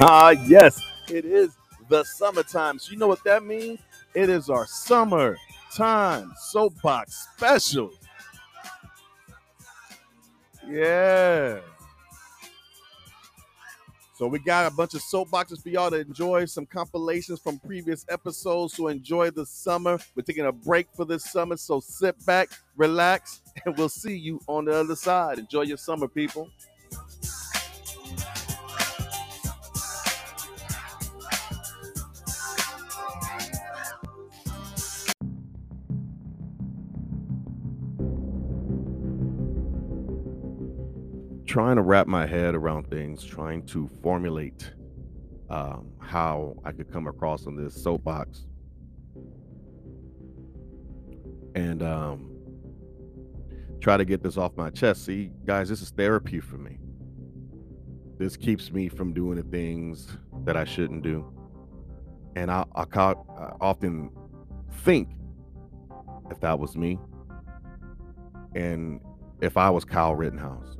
Ah, yes, it is the summertime. So you know what that means? It is our summer time soapbox special. Yeah. So we got a bunch of soapboxes for y'all to enjoy, some compilations from previous episodes. So enjoy the summer. We're taking a break for this summer. So sit back, relax, and we'll see you on the other side. Enjoy your summer, people. Trying to wrap my head around things, trying to formulate um, how I could come across on this soapbox. And um, try to get this off my chest. See, guys, this is therapy for me. This keeps me from doing the things that I shouldn't do. And I, I, I often think if that was me and if I was Kyle Rittenhouse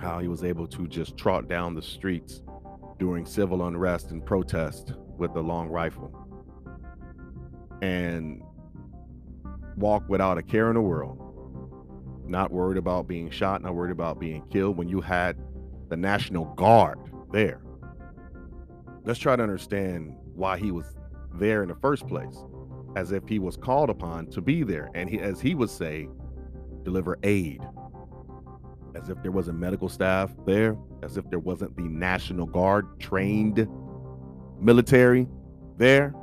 how he was able to just trot down the streets during civil unrest and protest with a long rifle and walk without a care in the world, not worried about being shot, not worried about being killed when you had the National Guard there. Let's try to understand why he was there in the first place, as if he was called upon to be there. And he, as he would say, deliver aid as if there wasn't medical staff there, as if there wasn't the National Guard trained military there.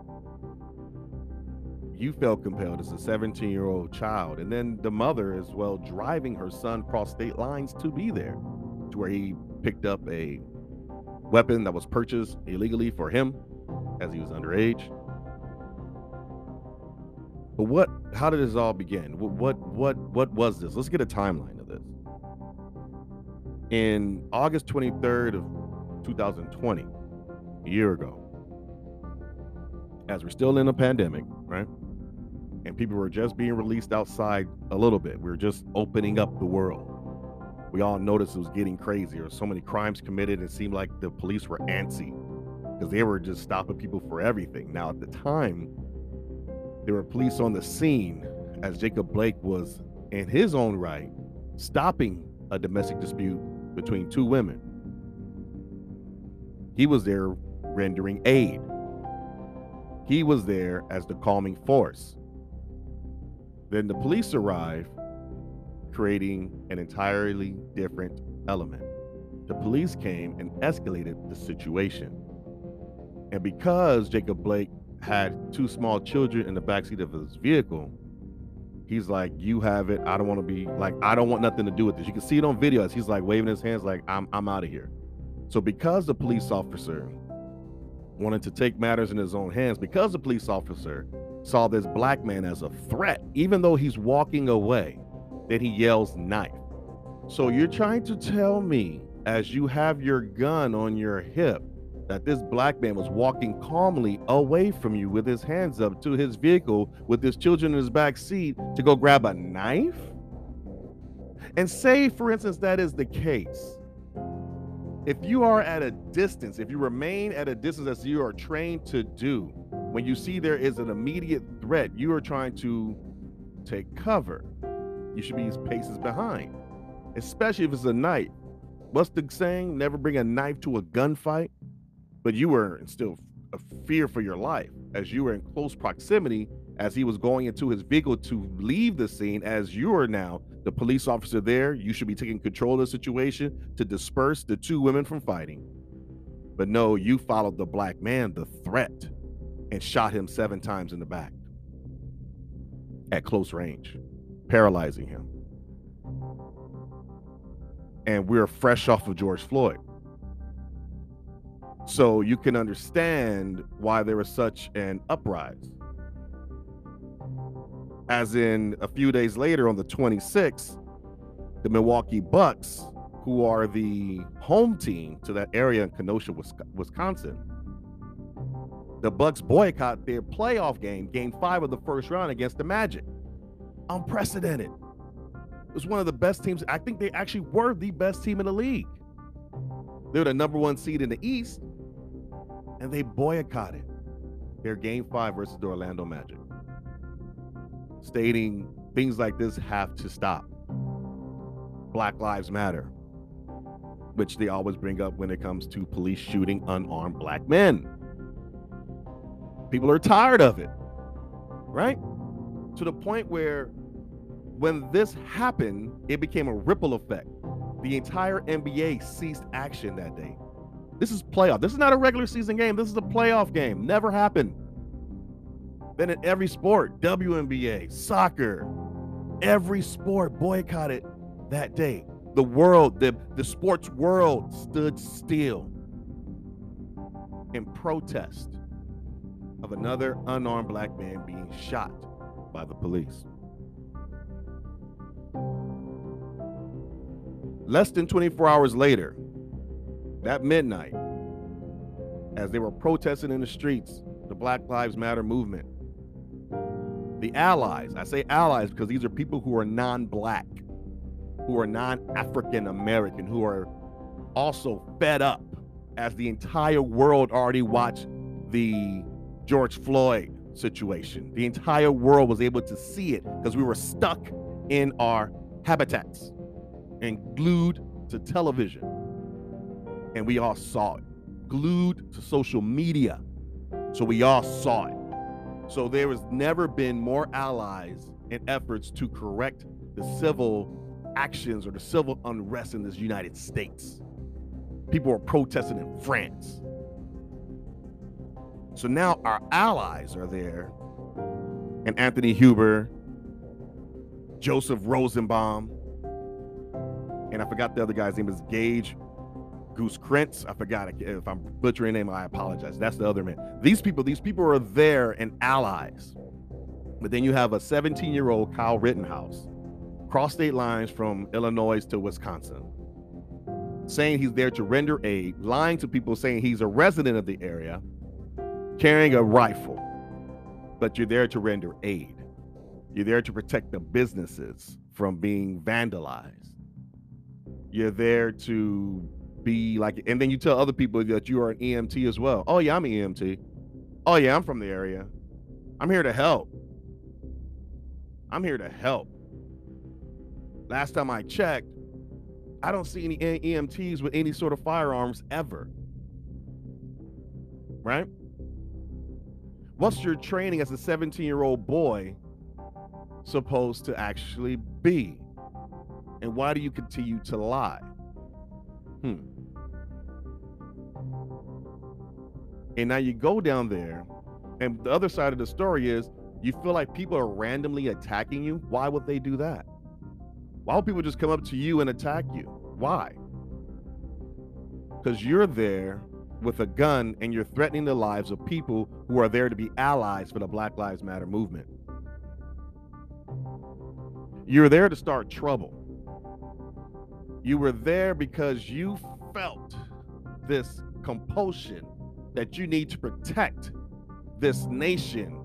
You felt compelled as a 17 year old child, and then the mother as well driving her son across state lines to be there, to where he picked up a weapon that was purchased illegally for him as he was underage. But what? How did this all begin? What? What? What, what was this? Let's get a timeline in August 23rd of 2020, a year ago, as we're still in a pandemic, right? And people were just being released outside a little bit. We were just opening up the world. We all noticed it was getting crazier. So many crimes committed. It seemed like the police were antsy because they were just stopping people for everything. Now, at the time, there were police on the scene as Jacob Blake was, in his own right, stopping a domestic dispute between two women. He was there rendering aid. He was there as the calming force. Then the police arrived, creating an entirely different element. The police came and escalated the situation. And because Jacob Blake had two small children in the backseat of his vehicle, he's like, "You have it. I don't want to be like, I don't want nothing to do with this." You can see it on video as he's like waving his hands, like, "I'm I'm out of here." So because the police officer wanted to take matters in his own hands, because the police officer saw this black man as a threat, even though he's walking away, then he yells knife. So you're trying to tell me as you have your gun on your hip that this black man was walking calmly away from you with his hands up to his vehicle with his children in his back seat to go grab a knife? And say, for instance, that is the case. If you are at a distance, if you remain at a distance as you are trained to do, when you see there is an immediate threat, you are trying to take cover. You should be paces behind, especially if it's a knife. What's the saying? Never bring a knife to a gunfight but you were still a fear for your life as you were in close proximity as he was going into his vehicle to leave the scene. As you are now the police officer there you should be taking control of the situation to disperse the two women from fighting. But no you followed the black man the threat and shot him seven times in the back at close range paralyzing him. And we're fresh off of george floyd so you can understand why there was such an uprise. As in, a few days later on the 26th, the Milwaukee Bucks, who are the home team to that area in Kenosha, Wisconsin, the Bucks boycott their playoff game, game five of the first round against the Magic. Unprecedented. It was one of the best teams. I think they actually were the best team in the league. They were the number one seed in the East and they boycotted their game five versus the Orlando Magic, stating things like this have to stop. Black Lives Matter, which they always bring up when it comes to police shooting unarmed black men. People are tired of it, right? To the point where when this happened, it became a ripple effect. The entire NBA ceased action that day. This is playoff. This is not a regular season game. This is a playoff game. Never happened. Then in every sport, WNBA, soccer, every sport boycotted that day. The world, the, the sports world stood still in protest of another unarmed black man being shot by the police. Less than 24 hours later, that midnight, as they were protesting in the streets, the Black Lives Matter movement, the allies, I say allies because these are people who are non black, who are non African American, who are also fed up as the entire world already watched the George Floyd situation. The entire world was able to see it because we were stuck in our habitats and glued to television. And we all saw it, glued to social media. So we all saw it. So there has never been more allies in efforts to correct the civil actions or the civil unrest in this United States. People are protesting in France. So now our allies are there, and Anthony Huber, Joseph Rosenbaum, and I forgot the other guy's name is Gage Goose Krentz. I forgot if I'm butchering name. I apologize. That's the other man. These people, these people are there and allies. But then you have a 17 year old Kyle Rittenhouse cross state lines from Illinois to Wisconsin, saying he's there to render aid, lying to people saying he's a resident of the area, carrying a rifle. But you're there to render aid. You're there to protect the businesses from being vandalized. You're there to be like, and then you tell other people that you are an EMT as well. Oh, yeah, I'm an EMT. Oh, yeah, I'm from the area. I'm here to help. I'm here to help. Last time I checked, I don't see any EMTs with any sort of firearms ever. Right? What's your training as a 17 year old boy supposed to actually be? And why do you continue to lie? Hmm. And now you go down there, and the other side of the story is you feel like people are randomly attacking you. Why would they do that? Why would people just come up to you and attack you? Why? Because you're there with a gun and you're threatening the lives of people who are there to be allies for the Black Lives Matter movement. You're there to start trouble. You were there because you felt this compulsion that you need to protect this nation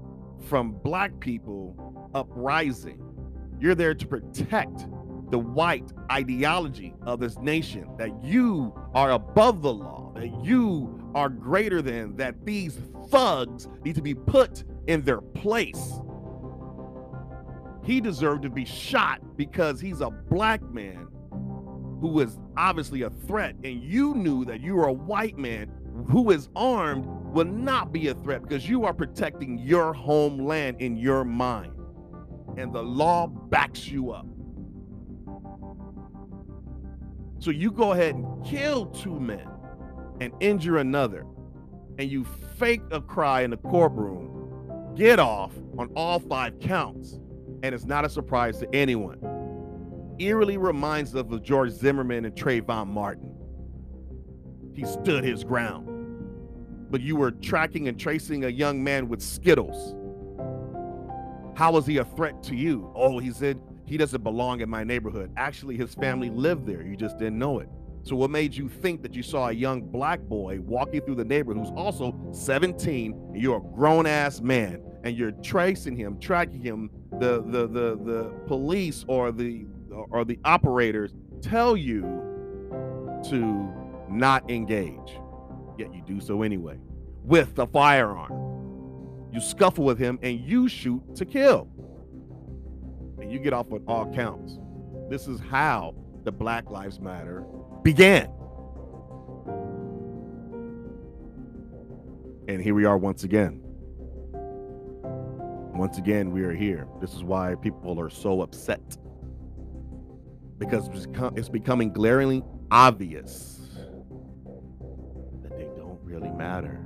from black people uprising. You're there to protect the white ideology of this nation that you are above the law, that you are greater than, that these thugs need to be put in their place. He deserved to be shot because he's a black man who is obviously a threat, and you knew that you were a white man who is armed will not be a threat because you are protecting your homeland in your mind. And the law backs you up. So you go ahead and kill two men and injure another, and you fake a cry in the courtroom, get off on all five counts, and it's not a surprise to anyone. Eerily reminds us of George Zimmerman and Trayvon Martin. He stood his ground. But you were tracking and tracing a young man with Skittles. How was he a threat to you? Oh, he said he doesn't belong in my neighborhood. Actually, his family lived there. You just didn't know it. So, what made you think that you saw a young black boy walking through the neighborhood who's also 17 and you're a grown ass man and you're tracing him, tracking him? The the the the police or the or the operators tell you to not engage, yet you do so anyway. with the firearm. You scuffle with him and you shoot to kill. And you get off on all counts. This is how the Black Lives Matter began. And here we are once again. Once again, we are here. This is why people are so upset. Because it's becoming glaringly obvious really matter.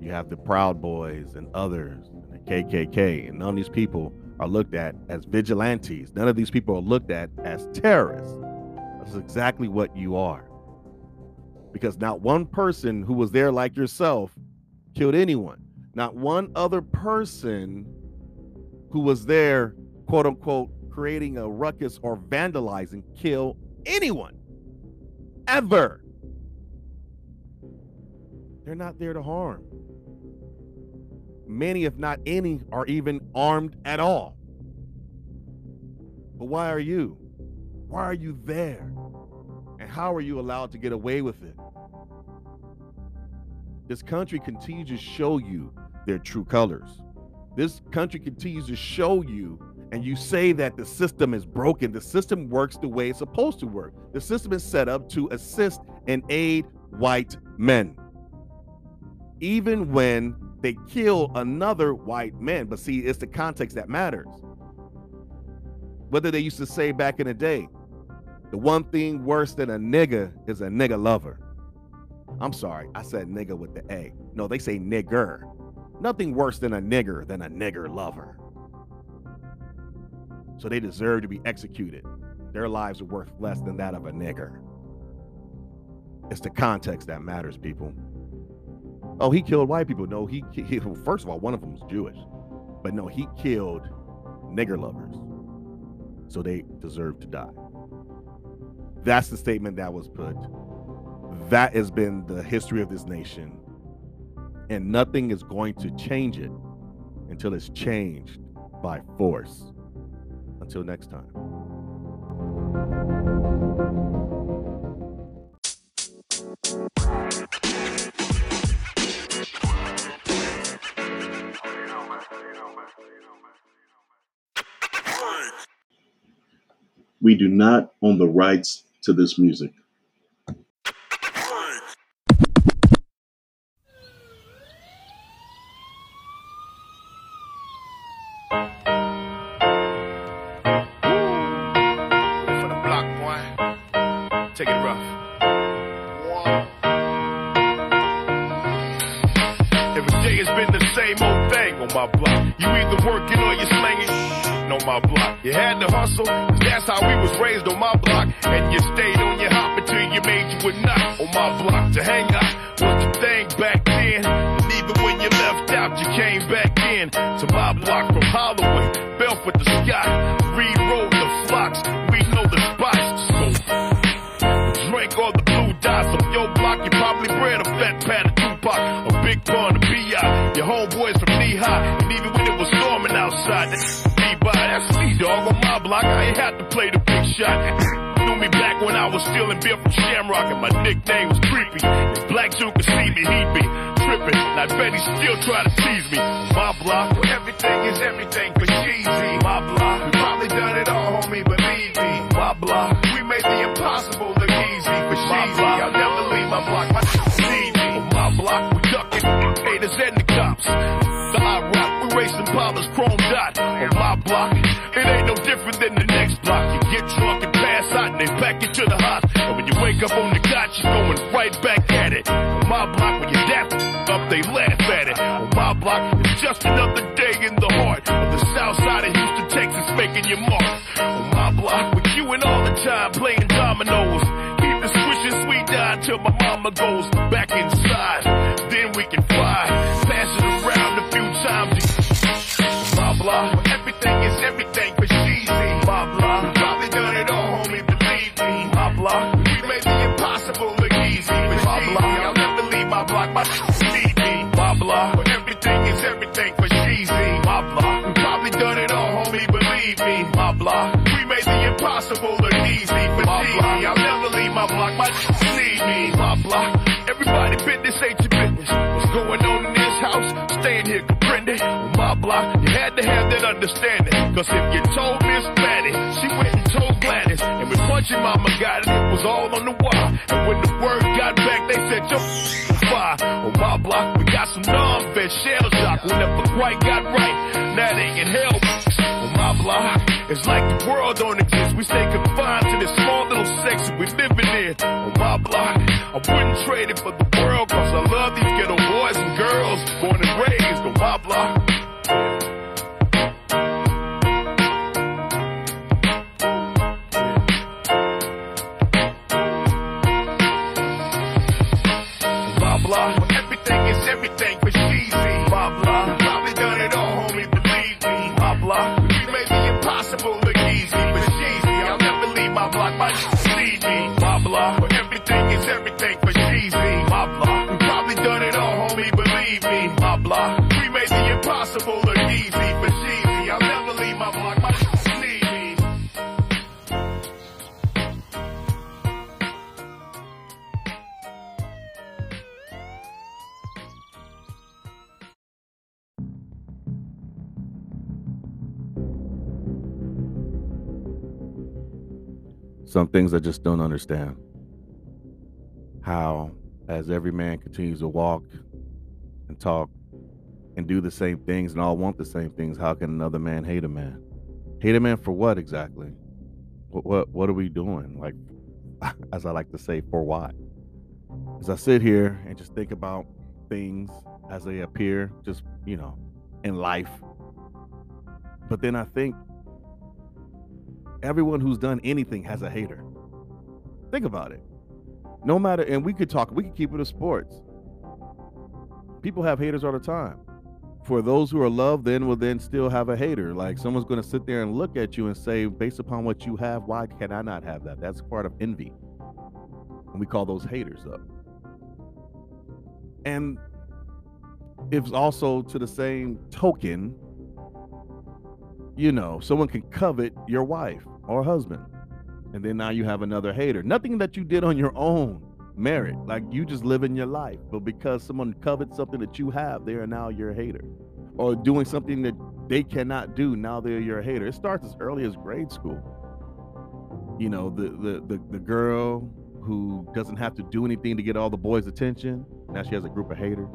You have the Proud Boys and others, and the KKK, and none of these people are looked at as vigilantes. None of these people are looked at as terrorists. That's exactly what you are because not one person who was there like yourself killed anyone. Not one other person who was there, quote unquote, creating a ruckus or vandalizing kill anyone ever. They're not there to harm. Many, if not any, are even armed at all. But why are you? Why are you there? And how are you allowed to get away with it? This country continues to show you their true colors. This country continues to show you, and you say that the system is broken. The system works the way it's supposed to work. The system is set up to assist and aid white men. Even when they kill another white man. But see, it's the context that matters. Whether they used to say back in the day, the one thing worse than a nigga is a nigga lover. I'm sorry, I said nigga with the A. No, they say nigger. Nothing worse than a nigger than a nigger lover. So they deserve to be executed. Their lives are worth less than that of a nigger. It's the context that matters, people. Oh, he killed white people. No, he, he first of all, one of them was Jewish. But no, he killed nigger lovers. So they deserve to die. That's the statement that was put. That has been the history of this nation. And nothing is going to change it until it's changed by force. Until next time. We do not own the rights to this music. Take it rough. Every day has been the same old thing on my block. You either working or you slanging on my block. You had to hustle, that's how we was raised on my block. And you stayed on your hop until you made you a knot on my block. To hang out was the thing back then. And even when you left out, you came back in. To my block from Holloway, Belfort to Scott, Road to Fox. We know the spots. So drink all the blue dots on your block. You probably bred a fat pat of Tupac, a big pun, a B.I. Your homeboys from knee high. And even when it was storming outside, block, I ain't had to play the big shot. Knew me back when I was stealing beer from Shamrock, and my nickname was Creepy. If Black Zoo could see me, he'd be tripping. And I bet he still try to tease me. My block, where everything is everything for cheesy. My block, we probably done it all, homie, believe me. My block, we made the impossible look easy for my block. I'll never leave my block. My need me. My block, we ducking haters and the cops. Racing Paula's chrome dot. On my block, it ain't no different than the next block. You get drunk and pass out and they pack you to the hospital. And when you wake up on the couch, you're going right back at it. On my block, when you're that up, they laugh at it. On my block, it's just another day in the heart of the south side of Houston, Texas, making your mark. On my block, with you and all the time playing dominoes. Keep the swishing sweet down till my mama goes my block might need me. My block, everybody business ain't your business. What's going on in this house? Staying here, comprending. On my block, you had to have that understanding. Cause if you told Miss Patty, she went and told Gladys. And when Punchy Mama got it, it was all on the wire. And when the word got back, they said, yo, fire. On my block, we got some non-fed shell shock. We never quite got right. Now they can help. On my block, it's like the world don't exist. We stay confined to this small I wouldn't trade it for the Some things I just don't understand. How, as every man continues to walk and talk and do the same things and all want the same things, how can another man hate a man? Hate a man for what exactly? What what what are we doing? Like, as I like to say, for what? As I sit here and just think about things as they appear, just you know, in life. But then I think everyone who's done anything has a hater. Think about it. No matter, and we could talk, we could keep it a sports. People have haters all the time. For those who are loved, then will then still have a hater. Like someone's going to sit there and look at you and say, based upon what you have, why can I not have that? That's part of envy. And we call those haters up. And it's also to the same token, you know, someone can covet your wife or husband. And then now you have another hater. Nothing that you did on your own merit. Like you just living your life. But because someone covets something that you have, they are now your hater. Or doing something that they cannot do, now they're your hater. It starts as early as grade school. You know, the the the, the girl who doesn't have to do anything to get all the boys' attention. Now she has a group of haters.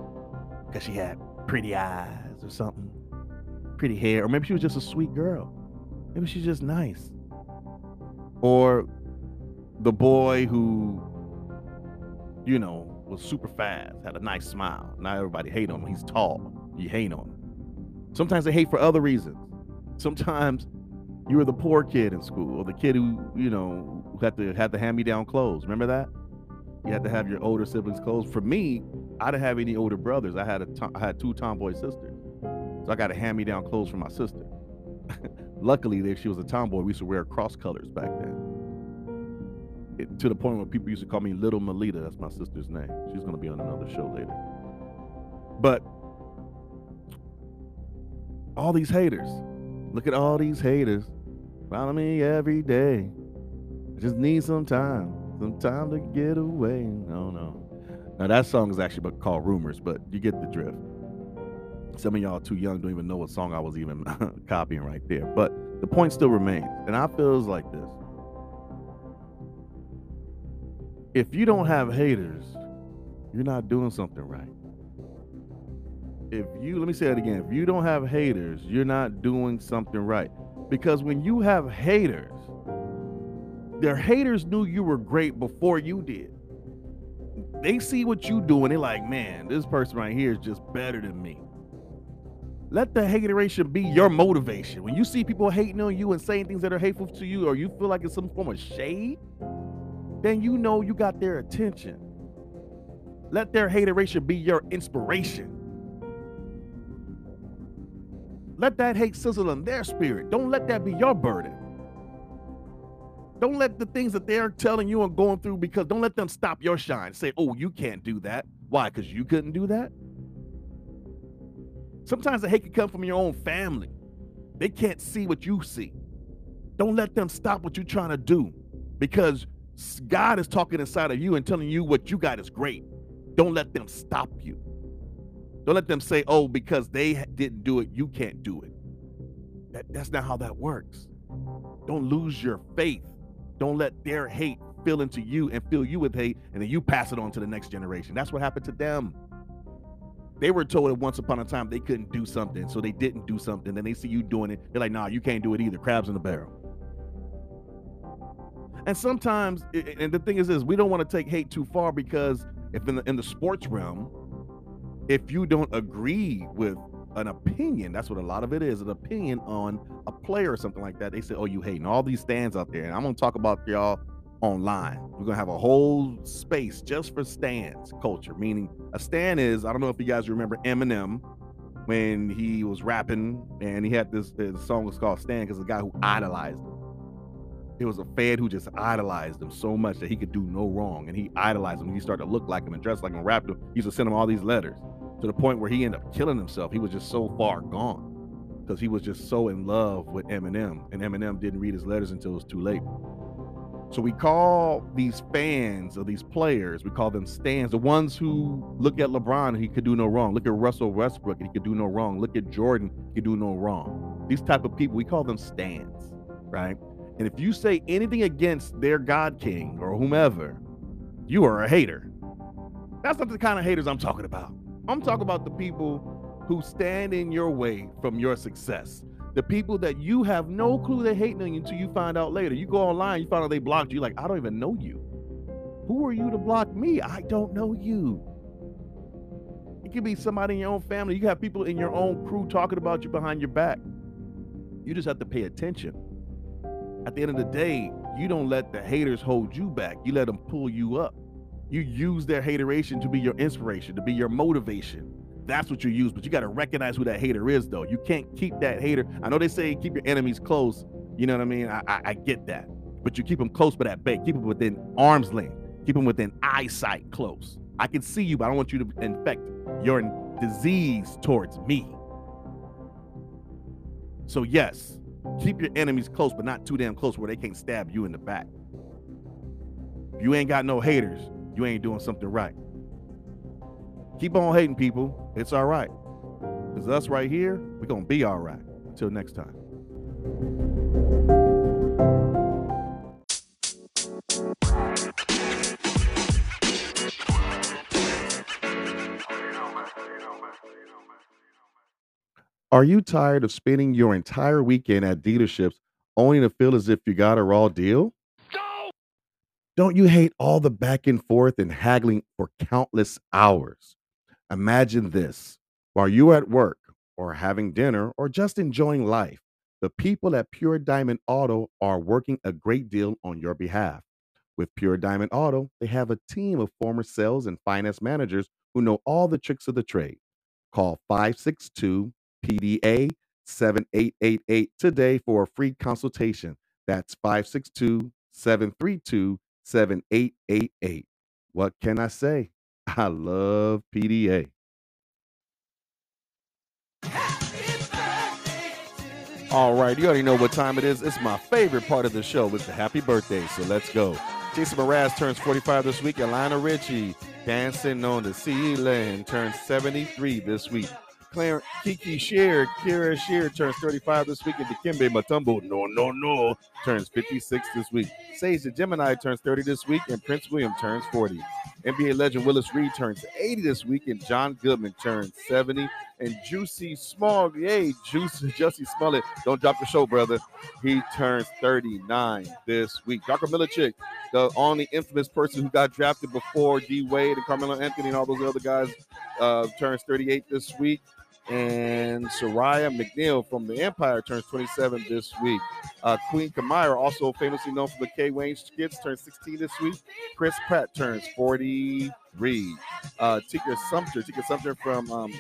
Because she had pretty eyes or something. Pretty hair. Or maybe she was just a sweet girl. Maybe she's just nice or the boy who you know was super fast had a nice smile. Now everybody hate him he's tall. You hate on him. Sometimes they hate for other reasons. Sometimes you were the poor kid in school or the kid who you know had to had the hand-me-down clothes. Remember that? You had to have your older siblings clothes. For me i didn't have any older brothers. I had a to- I had two tomboy sisters. So i got a hand-me-down clothes from my sister Luckily, there she was a tomboy. We used to wear cross colors back then. It, to the point where people used to call me Little Melita. That's my sister's name. She's going to be on another show later. But all these haters. Look at all these haters. Follow me every day. I just need some time, some time to get away. No, no. Now that song is actually called Rumors, but you get the drift. Some of y'all too young don't even know what song I was even copying right there. But the point still remains, and I feels like this. If you don't have haters, you're not doing something right. If you let me say that again, if you don't have haters, you're not doing something right. Because when you have haters, their haters knew you were great before you did. They see what you do and they're like, man, this person right here is just better than me. Let the hateration be your motivation. When you see people hating on you and saying things that are hateful to you, or you feel like it's some form of shade, then you know you got their attention. Let their hateration be your inspiration. Let that hate sizzle in their spirit. Don't let that be your burden. Don't let the things that they're telling you and going through because don't let them stop your shine. Say, oh, you can't do that. Why? Because you couldn't do that? Sometimes the hate can come from your own family. They can't see what you see. Don't let them stop what you're trying to do because God is talking inside of you and telling you what you got is great. Don't let them stop you. Don't let them say, "Oh, because they didn't do it, you can't do it." That, that's not how that works. Don't lose your faith. Don't let their hate fill into you and fill you with hate, and then you pass it on to the next generation. That's what happened to them. They were told that once upon a time they couldn't do something, so they didn't do something. Then they see you doing it, they're like, "Nah, you can't do it either." Crabs in the barrel. And sometimes, and the thing is, this we don't want to take hate too far because if in the in the sports realm, if you don't agree with an opinion, that's what a lot of it is, an opinion on a player or something like that. They say, "Oh, you hating all these stands out there," and I'm gonna talk about y'all online. We're gonna have a whole space just for stands culture. Meaning, a stand is I don't know if you guys remember Eminem when he was rapping and he had this the song was called Stan because the guy who idolized him. It was a fan who just idolized him so much that he could do no wrong, and he idolized him. He started to look like him and dress like him, rap him. He used to send him all these letters to the point where he ended up killing himself. He was just so far gone because he was just so in love with Eminem, and Eminem didn't read his letters until it was too late. So we call these fans or these players, we call them stands, the ones who look at LeBron, he could do no wrong. Look at Russell Westbrook, and he could do no wrong. Look at Jordan, he could do no wrong. These type of people, we call them stands, right? And if you say anything against their God King or whomever, you are a hater. That's not the kind of haters I'm talking about. I'm talking about the people who stand in your way from your success. The people that you have no clue they're hating on you until you find out later. You go online, you find out they blocked you. Like, I don't even know you. Who are you to block me? I don't know you. It could be somebody in your own family. You have people in your own crew talking about you behind your back. You just have to pay attention. At the end of the day, you don't let the haters hold you back. You let them pull you up. You use their hateration to be your inspiration, to be your motivation. That's what you use, but you got to recognize who that hater is, though. You can't keep that hater. I know they say keep your enemies close. You know what I mean? I, I, I get that, but you keep them close, but at bay. Keep them within arm's length. Keep them within eyesight close. I can see you, but I don't want you to infect your disease towards me. So yes, keep your enemies close, but not too damn close where they can't stab you in the back. If you ain't got no haters, you ain't doing something right. Keep on hating people. It's all right. Because us right here, we're going to be all right. Until next time. Are you tired of spending your entire weekend at dealerships only to feel as if you got a raw deal? Don't you hate all the back and forth and haggling for countless hours? Imagine this while you're at work or having dinner or just enjoying life, the people at Pure Diamond Auto are working a great deal on your behalf. With Pure Diamond Auto, they have a team of former sales and finance managers who know all the tricks of the trade. Call 562 PDA 7888 today for a free consultation. That's 562 732 7888. What can I say? I love PDA. All right, you already know what time it is. It's my favorite part of the show. It's the happy birthday, so let's go. Jason Mraz turns 45 this week. Lionel Richie, dancing on the ceiling, turns 73 this week. Claire Kiki Shear, Kira Shear turns 35 this week, and Dikembe Mutombo, no, no, no, turns 56 this week. Sage the Gemini turns 30 this week, and Prince William turns 40. NBA legend Willis Reed turns 80 this week, and John Goodman turns 70. And Juicy Small, yay, Juicy Jussie Smollett, don't drop the show, brother. He turns 39 this week. Darko Milicic, the only infamous person who got drafted before D Wade and Carmelo Anthony and all those other guys, uh, turns 38 this week. And Serayah McNeill from the Empire turns 27 this week. Uh, Queen Kamira, also famously known for the K Wayne skits, turns 16 this week. Chris Pratt turns 43. Uh, Tika Sumpter, Tika Sumpter from um,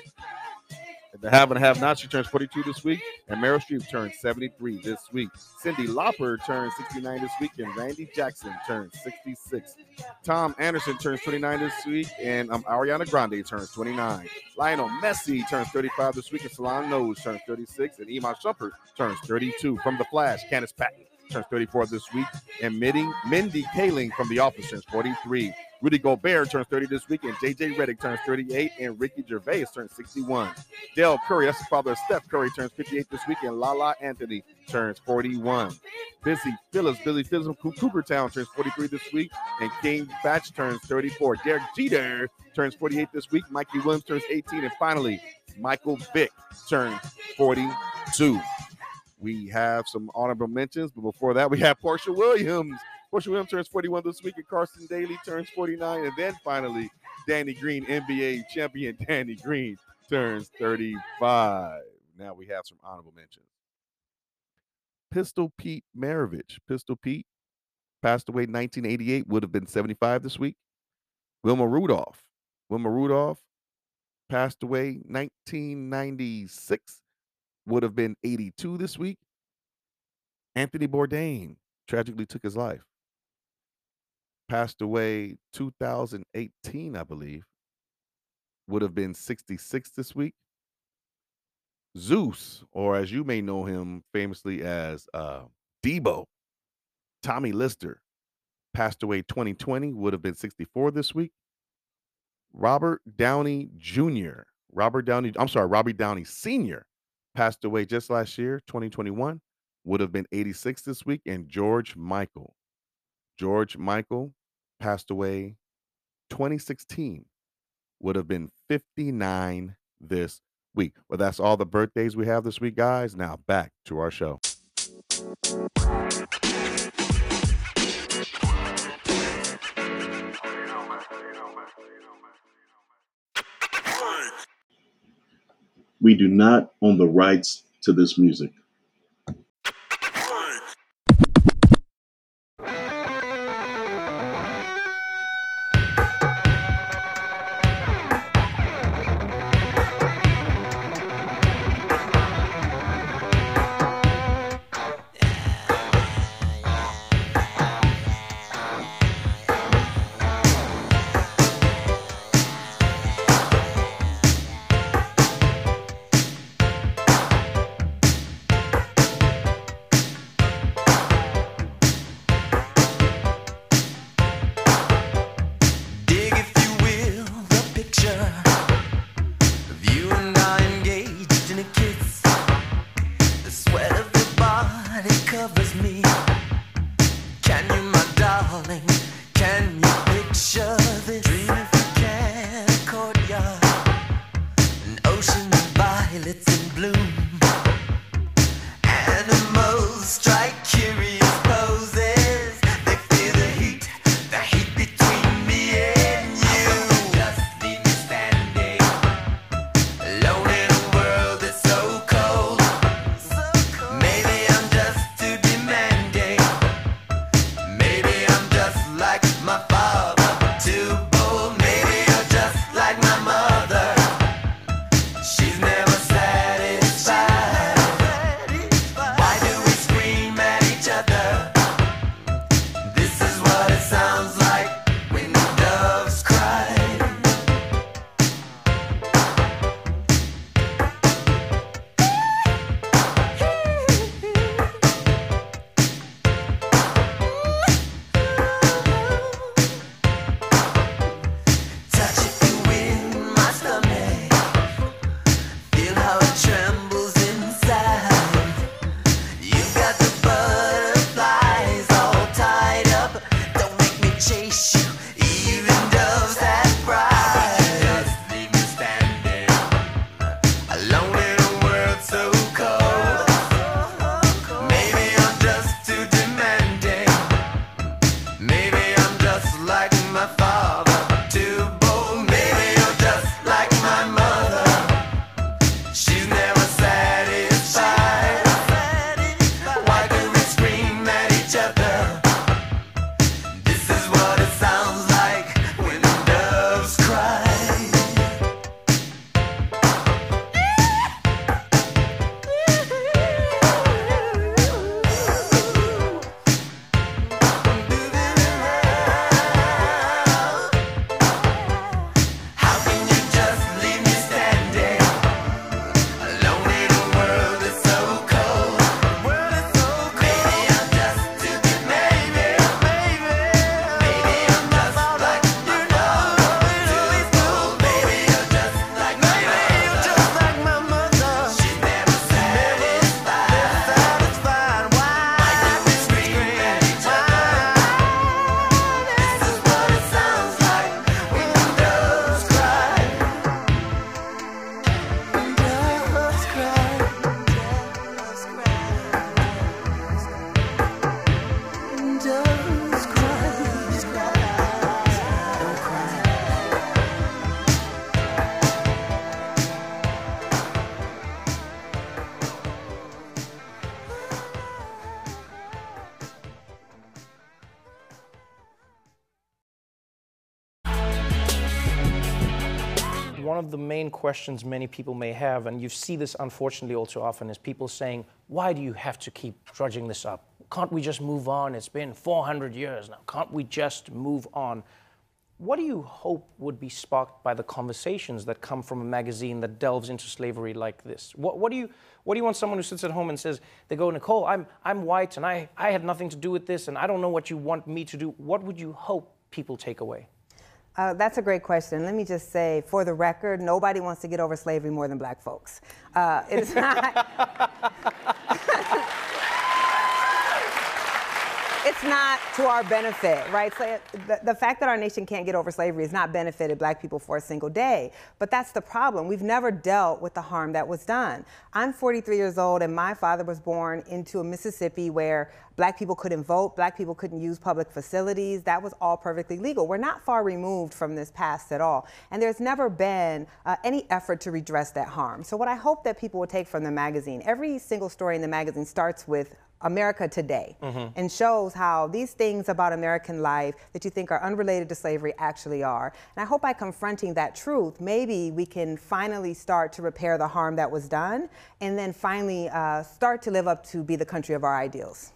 the Have and Have Not, she turns 42 this week. And Meryl Streep turns 73 this week. Cyndi Lauper turns 69 this week. And Randy Jackson turns 66. Tom Anderson turns 29 this week. And um, Ariana Grande turns 29. Lionel Messi turns 35 this week. And Solange Knowles turns 36. And Iman Shumpert turns 32. From The Flash, Candice Patton turns 34 this week. And Mindy, Mindy Kaling from The Office turns 43. Rudy Gobert turns 30 this week, and JJ Redick turns 38, and Ricky Gervais turns 61. Dell Curry, that's the father of Steph Curry, turns 58 this week, and Lala Anthony turns 41. Busy Philipps, Billy Phillips from Cougar Town turns 43 this week, and King Batch turns 34. Derek Jeter turns 48 this week. Mikey Williams turns 18, and finally, Michael Vick turns 42. We have some honorable mentions, but before that, we have Porsha Williams. Porsha Williams turns 41 this week, and Carson Daly turns 49. And then finally, Danny Green, NBA champion Danny Green, turns 35. Now we have some honorable mentions. Pistol Pete Maravich. Pistol Pete passed away in 1988, would have been 75 this week. Wilma Rudolph. Wilma Rudolph passed away 1996, would have been 82 this week. Anthony Bourdain tragically took his life. Passed away 2018, I believe. Would have been 66 this week. Zeus, or as you may know him famously as uh, Debo, Tommy Lister, passed away 2020, would have been 64 this week. Robert Downey Jr., Robert Downey, I'm sorry, Robbie Downey Sr., passed away just last year, 2021, would have been 86 this week. And George Michael, George Michael passed away 2016, would have been 59 this week. Well, that's all the birthdays we have this week, guys. Now back to our show. We do not own the rights to this music. Questions many people may have, and you see this unfortunately all too often, is people saying, why do you have to keep trudging this up? Can't we just move on? It's been 400 years now. Can't we just move on? What do you hope would be sparked by the conversations that come from a magazine that delves into slavery like this? What, what, do, you, what do you want someone who sits at home and says, they go, Nikole, I'm, I'm white and I, I had nothing to do with this and I don't know what you want me to do. What would you hope people take away? Uh, that's a great question. Let me just say, for the record, nobody wants to get over slavery more than black folks. Uh, it's not. it's not to our benefit, right? So the, the, fact that our nation can't get over slavery has not benefited black people for a single day. But that's the problem. We've never dealt with the harm that was done. I'm 43 years old, and my father was born into a Mississippi where black people couldn't vote, black people couldn't use public facilities. That was all perfectly legal. We're not far removed from this past at all. And there's never been uh, any effort to redress that harm. So, what I hope that people will take from the magazine, every single story in the magazine starts with America Today mm-hmm. and shows how these things about American life that you think are unrelated to slavery actually are. And I hope by confronting that truth, maybe we can finally start to repair the harm that was done and then finally uh, start to live up to be the country of our ideals.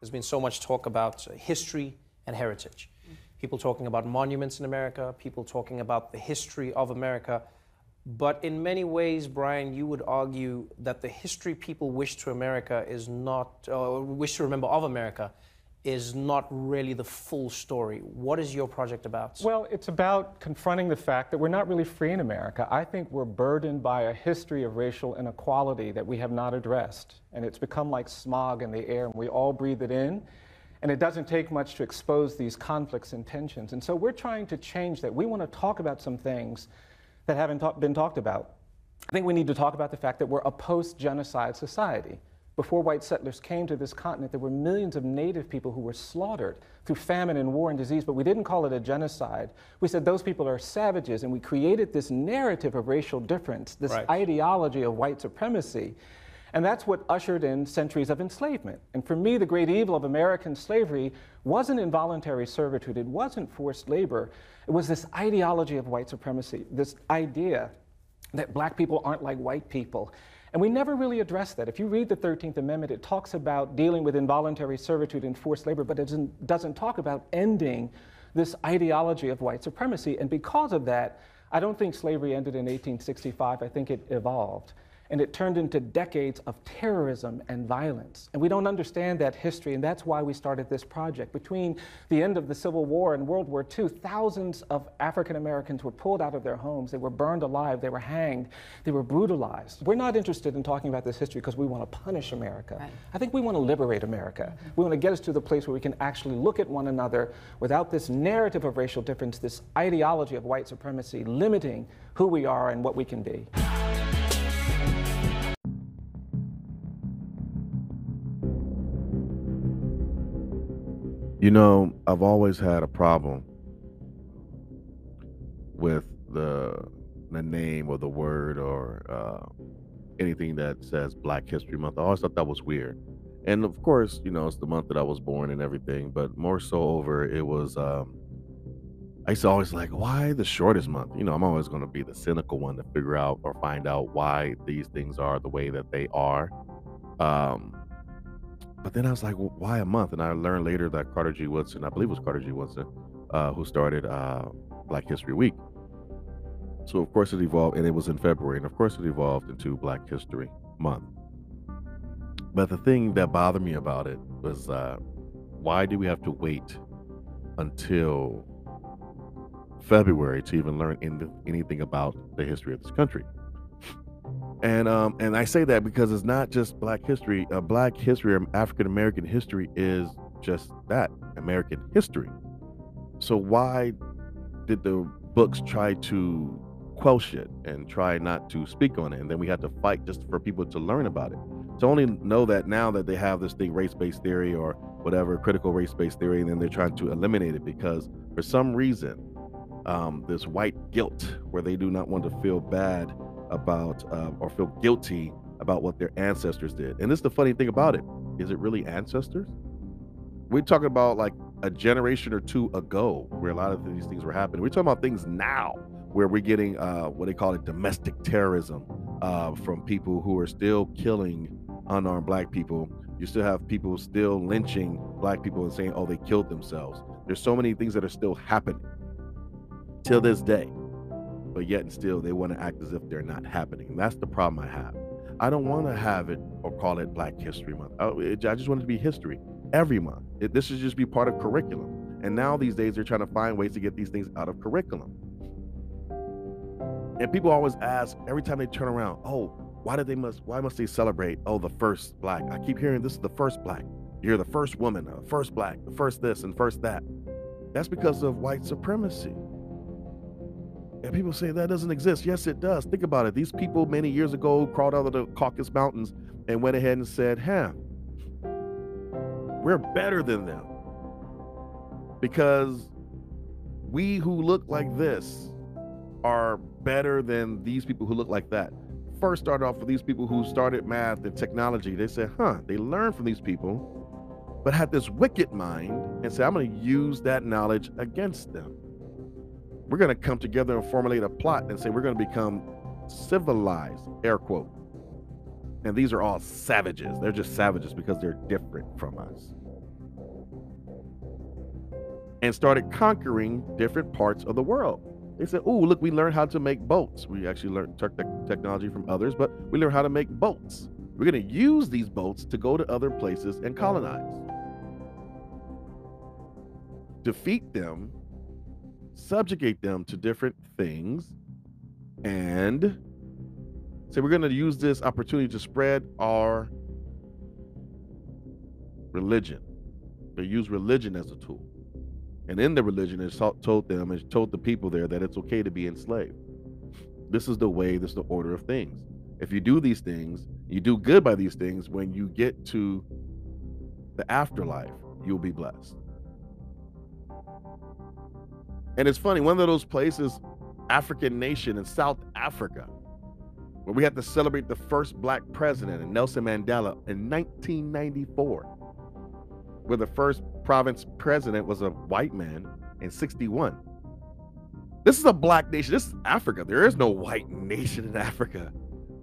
There's been so much talk about uh, history and heritage. People talking about monuments in America, people talking about the history of America. But in many ways, Bryan, you would argue that the history people wish to America is not, uh, wish to remember of America, is not really the full story. What is your project about? Well, it's about confronting the fact that we're not really free in America. I think we're burdened by a history of racial inequality that we have not addressed. And it's become like smog in the air, and we all breathe it in. And it doesn't take much to expose these conflicts and tensions. And so we're trying to change that. We want to talk about some things that haven't ta- been talked about. I think we need to talk about the fact that we're a post genocide society. Before white settlers came to this continent, there were millions of native people who were slaughtered through famine and war and disease, but we didn't call it a genocide. We said those people are savages, and we created this narrative of racial difference, this right. ideology of white supremacy. And that's what ushered in centuries of enslavement. And for me, the great evil of American slavery wasn't involuntary servitude, it wasn't forced labor. It was this ideology of white supremacy, this idea that black people aren't like white people. And we never really addressed that. If you read the 13th Amendment, it talks about dealing with involuntary servitude and forced labor, but it doesn't, talk about ending this ideology of white supremacy. And because of that, I don't think slavery ended in 1865. I think it evolved and it turned into decades of terrorism and violence. And we don't understand that history, and that's why we started this project. Between the end of the Civil War and World War II, thousands of African Americans were pulled out of their homes, they were burned alive, they were hanged, they were brutalized. We're not interested in talking about this history because we want to punish America. Right. I think we want to liberate America. Mm-hmm. We want to get us to the place where we can actually look at one another without this narrative of racial difference, this ideology of white supremacy limiting who we are and what we can be. You know, I've always had a problem with the the name or the word or uh, anything that says Black History Month. I always thought that was weird. And of course, you know, it's the month that I was born and everything, but more so over it was um I used to always like, why the shortest month? You know, I'm always going to be the cynical one to figure out or find out why these things are the way that they are. Um, but then I was like, well, why a month? And I learned later that Carter G. Woodson, I believe it was Carter G. Woodson, uh, who started uh, Black History Week. So of course it evolved, and it was in February, and of course it evolved into Black History Month. But the thing that bothered me about it was, uh, why do we have to wait until February to even learn anything about the history of this country? And um and I say that because it's not just Black history. Uh, Black history, or African American history, is just that American history. So why did the books try to quell it and try not to speak on it, and then we had to fight just for people to learn about it? To only know that now that they have this thing, race-based theory or whatever, critical race-based theory, and then they're trying to eliminate it because for some reason, um, this white guilt where they do not want to feel bad about um, or feel guilty about what their ancestors did. And this is the funny thing about it. Is it really ancestors? We're talking about like a generation or two ago where a lot of these things were happening. We're talking about things now where we're getting uh, what they call it domestic terrorism uh, from people who are still killing unarmed black people. You still have people still lynching black people and saying, oh, they killed themselves. There's so many things that are still happening till this day. But yet and still, they want to act as if they're not happening. That's the problem I have. I don't want to have it or call it Black History Month. I, it, I just want it to be history every month. It, this should just be part of curriculum. And now these days, they're trying to find ways to get these things out of curriculum. And people always ask every time they turn around, oh, why did they must why must they celebrate oh the first black i keep hearing this is the first black you're the first woman the first black the first this and first that that's because of white supremacy and people say that doesn't exist. Yes it does. Think about it. These people many years ago crawled out of the caucasus mountains and went ahead and said huh we're better than them. Because we who look like this are better than these people who look like that. First started off with these people who started math and technology. They said, huh, they learned from these people, but had this wicked mind and said, I'm going to use that knowledge against them. We're going to come together and formulate a plot and say, we're going to become civilized, air quote. And these are all savages. They're just savages because they're different from us. And started conquering different parts of the world. They said, "Oh, look, we learned how to make boats. We actually learned technology from others, but we learned how to make boats. We're going to use these boats to go to other places and colonize, defeat them, subjugate them to different things, and say we're going to use this opportunity to spread our religion. They use religion as a tool." And in the religion, it told them and told the people there that it's okay to be enslaved. This is the way, this is the order of things. If you do these things, you do good by these things, when you get to the afterlife, you'll be blessed. And it's funny, one of those places, African nation in South Africa, where we had to celebrate the first black president, Nelson Mandela, in 1994, where the first province president was a white man in 61. This is a black nation. This is Africa. There is no white nation in Africa.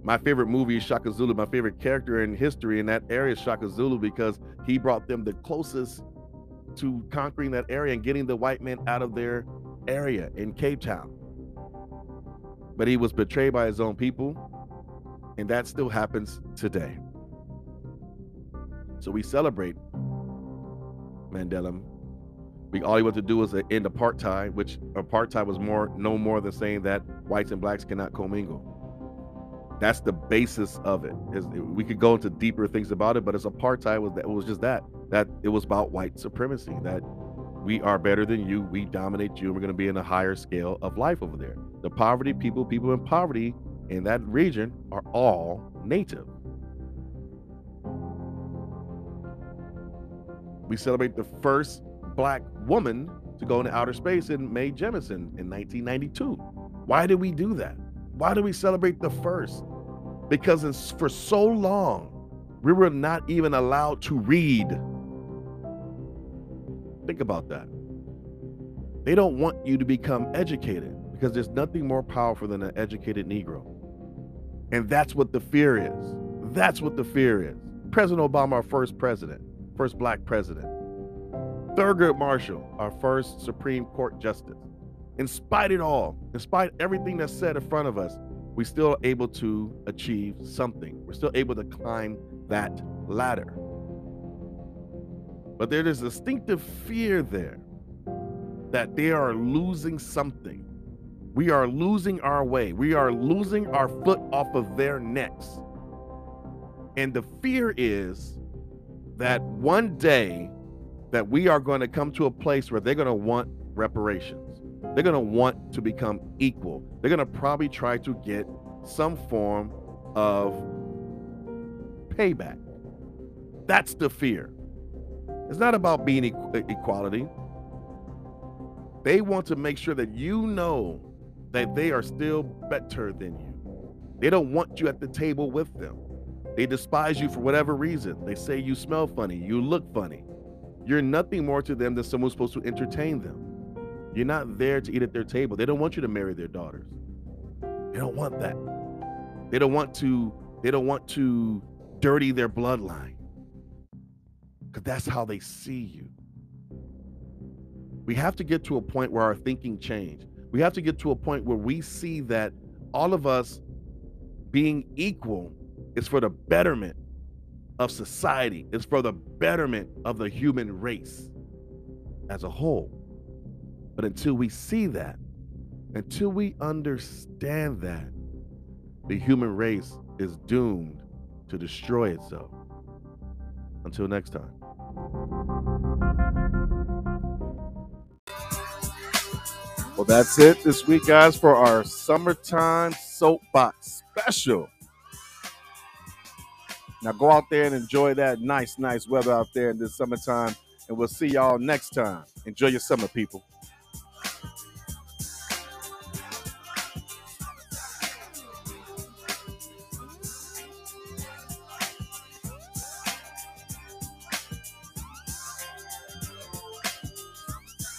My favorite movie is Shaka Zulu. My favorite character in history in that area is Shaka Zulu because he brought them the closest to conquering that area and getting the white men out of their area in Cape Town. But he was betrayed by his own people, and that still happens today. So we celebrate Mandela. We all he wanted to do was end apartheid, which apartheid was more no more than saying that whites and blacks cannot commingle. That's the basis of it. Is we could go into deeper things about it, but it's apartheid was that it was just that that it was about white supremacy. That we are better than you, we dominate you, and we're going to be in a higher scale of life over there. The poverty people, people in poverty in that region are all native. We celebrate the first black woman to go into outer space in Mae Jemison in 1992. Why did we do that? Why do we celebrate the first? Because for so long, we were not even allowed to read. Think about that. They don't want you to become educated because there's nothing more powerful than an educated Negro. And that's what the fear is. That's what the fear is. President Obama, our first president, first black president. Thurgood Marshall, our first Supreme Court justice. In spite of it all, in spite of everything that's said in front of us, we're still able to achieve something. We're still able to climb that ladder. But there is distinctive fear there that they are losing something. We are losing our way. We are losing our foot off of their necks. And the fear is that one day that we are going to come to a place where they're going to want reparations. They're going to want to become equal. They're going to probably try to get some form of payback. That's the fear. It's not about being equality. They want to make sure that you know that they are still better than you. They don't want you at the table with them. They despise you for whatever reason. They say you smell funny, you look funny. You're nothing more to them than someone who's supposed to entertain them. You're not there to eat at their table. They don't want you to marry their daughters. They don't want that. They don't want to, they don't want to dirty their bloodline. Because that's how they see you. We have to get to a point where our thinking change. We have to get to a point where we see that all of us being equal is for the betterment of society, it's for the betterment of the human race as a whole. But until we see that, until we understand that, the human race is doomed to destroy itself. Until next time. Well, that's it this week, guys, for our summertime soapbox special. Now go out there and enjoy that nice, nice weather out there in this summertime. And we'll see y'all next time. Enjoy your summer, people.